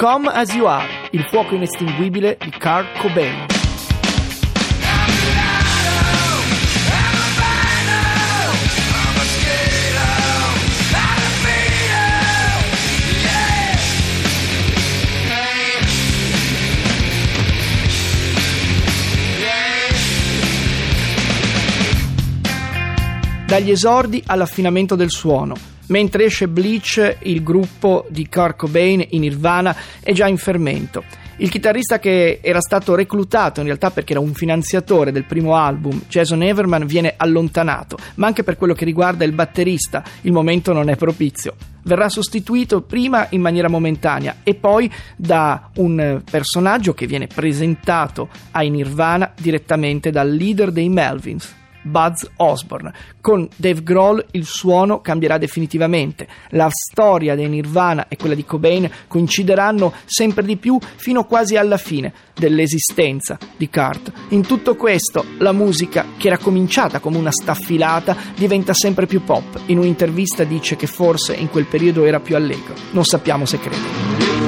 Come As You Are, il fuoco inestinguibile di Carl Cobain. Dagli esordi all'affinamento del suono. Mentre esce Bleach, il gruppo di Kurt Cobain in Nirvana è già in fermento. Il chitarrista che era stato reclutato in realtà perché era un finanziatore del primo album, Jason Everman, viene allontanato, ma anche per quello che riguarda il batterista il momento non è propizio. Verrà sostituito prima in maniera momentanea e poi da un personaggio che viene presentato ai Nirvana direttamente dal leader dei Melvins, Buzz Osborne. Con Dave Grohl il suono cambierà definitivamente. La storia dei Nirvana e quella di Cobain coincideranno sempre di più fino quasi alla fine dell'esistenza di Kurt. In tutto questo la musica, che era cominciata come una staffilata, diventa sempre più pop. In un'intervista dice che forse in quel periodo era più allegro. Non sappiamo se crede.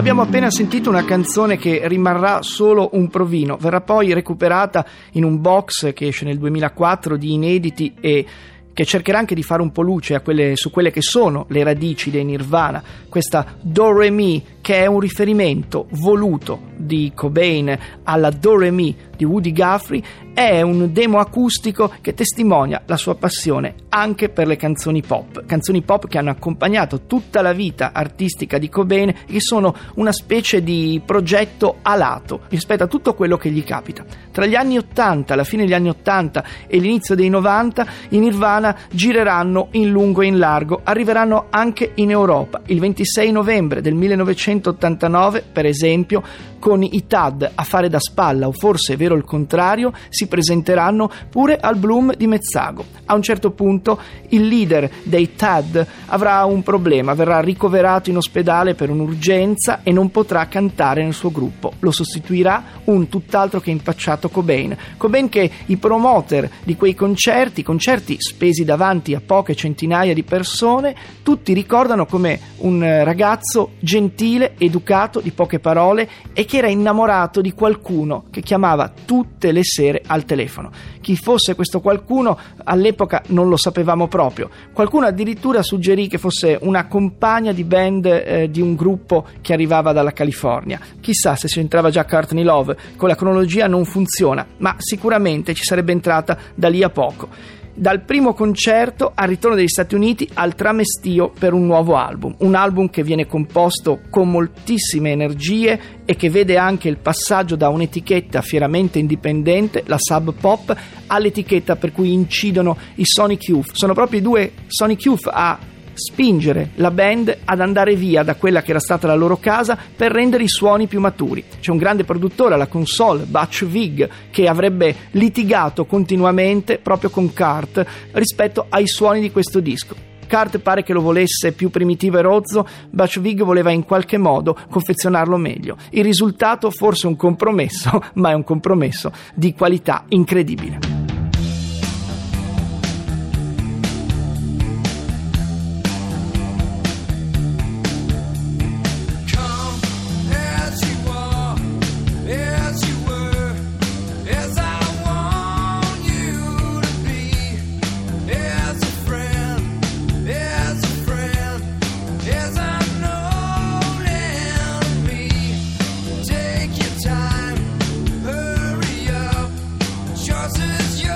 Abbiamo appena sentito una canzone che rimarrà solo un provino, verrà poi recuperata in un box che esce nel 2004 di inediti e che cercherà anche di fare un po' luce quelle, su quelle che sono le radici dei Nirvana, questa Do Re Mi che è un riferimento voluto di Cobain alla Do Re Mi di Woody Guthrie, è un demo acustico che testimonia la sua passione anche per le canzoni pop, canzoni pop che hanno accompagnato tutta la vita artistica di Cobain e che sono una specie di progetto a lato rispetto a tutto quello che gli capita. Tra gli anni 80, la fine degli anni 80 e l'inizio dei 90, i Nirvana gireranno in lungo e in largo, arriveranno anche in Europa. Il 26 novembre del 1989, per esempio, con i Tad a fare da spalla, o forse è vero il contrario, si presenteranno pure al Bloom di Mezzago. A un certo punto il leader dei Tad avrà un problema, verrà ricoverato in ospedale per un'urgenza e non potrà cantare nel suo gruppo. Lo sostituirà un tutt'altro che impacciato Cobain. Cobain che i promoter di quei concerti, concerti spesi davanti a poche centinaia di persone, tutti ricordano come un ragazzo gentile, educato, di poche parole e che era innamorato di qualcuno che chiamava tutte le sere al telefono. Chi fosse questo qualcuno all'epoca non lo sapevamo proprio. Qualcuno addirittura suggerì che fosse una compagna di band eh, di un gruppo che arrivava dalla California. Chissà se c'entrava già Courtney Love, con la cronologia non funziona, ma sicuramente ci sarebbe entrata da lì a poco dal primo concerto al ritorno degli Stati Uniti al tramestio per un nuovo album, un album che viene composto con moltissime energie e che vede anche il passaggio da un'etichetta fieramente indipendente, la Sub Pop, all'etichetta per cui incidono i Sonic Youth. Sono proprio i due Sonic Youth a spingere la band ad andare via da quella che era stata la loro casa per rendere i suoni più maturi. C'è un grande produttore alla console, Butch Vig, che avrebbe litigato continuamente proprio con Kart rispetto ai suoni di questo disco. Kart pare che lo volesse più primitivo e rozzo, Butch Vig voleva in qualche modo confezionarlo meglio. Il risultato forse un compromesso, ma è un compromesso di qualità incredibile. you.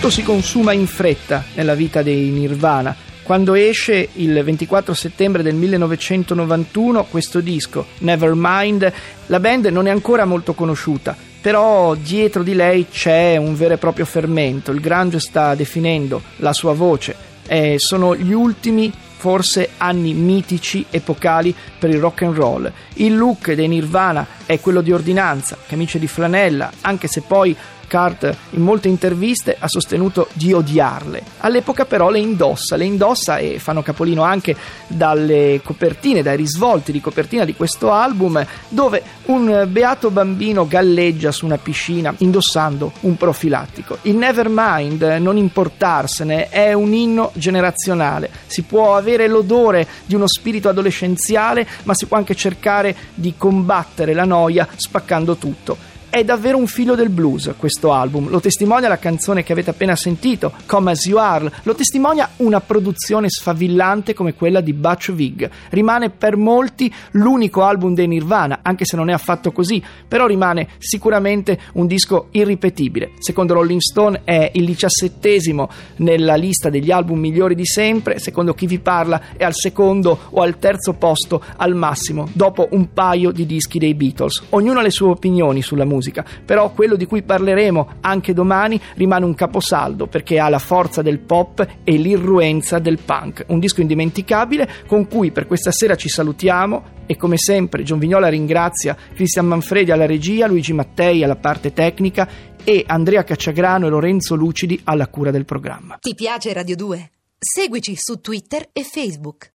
Tutto si consuma in fretta nella vita dei Nirvana. Quando esce il 24 settembre del 1991 questo disco, Nevermind, la band non è ancora molto conosciuta, però dietro di lei c'è un vero e proprio fermento. Il grunge sta definendo la sua voce. Eh, sono gli ultimi forse anni mitici, epocali per il rock and roll. Il look dei Nirvana è quello di ordinanza, camicie di flanella, anche se poi Cart in molte interviste ha sostenuto di odiarle. All'epoca però le indossa, le indossa e fanno capolino anche dalle copertine, dai risvolti di copertina di questo album dove un beato bambino galleggia su una piscina indossando un profilattico. Il Nevermind, non importarsene, è un inno generazionale. Si può avere l'odore di uno spirito adolescenziale, ma si può anche cercare di combattere la noia spaccando tutto È davvero un figlio del blues questo album, lo testimonia la canzone che avete appena sentito, Come As You Are, lo testimonia una produzione sfavillante come quella di Butch Vig. Rimane per molti l'unico album dei Nirvana, anche se non è affatto così, però rimane sicuramente un disco irripetibile. Secondo Rolling Stone è il diciassettesimo nella lista degli album migliori di sempre, secondo chi vi parla è al secondo o al terzo posto al massimo, dopo un paio di dischi dei Beatles. Ognuno ha le sue opinioni sulla musica musica, però quello di cui parleremo anche domani rimane un caposaldo perché ha la forza del pop e l'irruenza del punk, un disco indimenticabile con cui per questa sera ci salutiamo e come sempre John Vignola ringrazia Cristian Manfredi alla regia, Luigi Mattei alla parte tecnica e Andrea Cacciagrano e Lorenzo Lucidi alla cura del programma. Ti piace Radio 2? Seguici su Twitter e Facebook.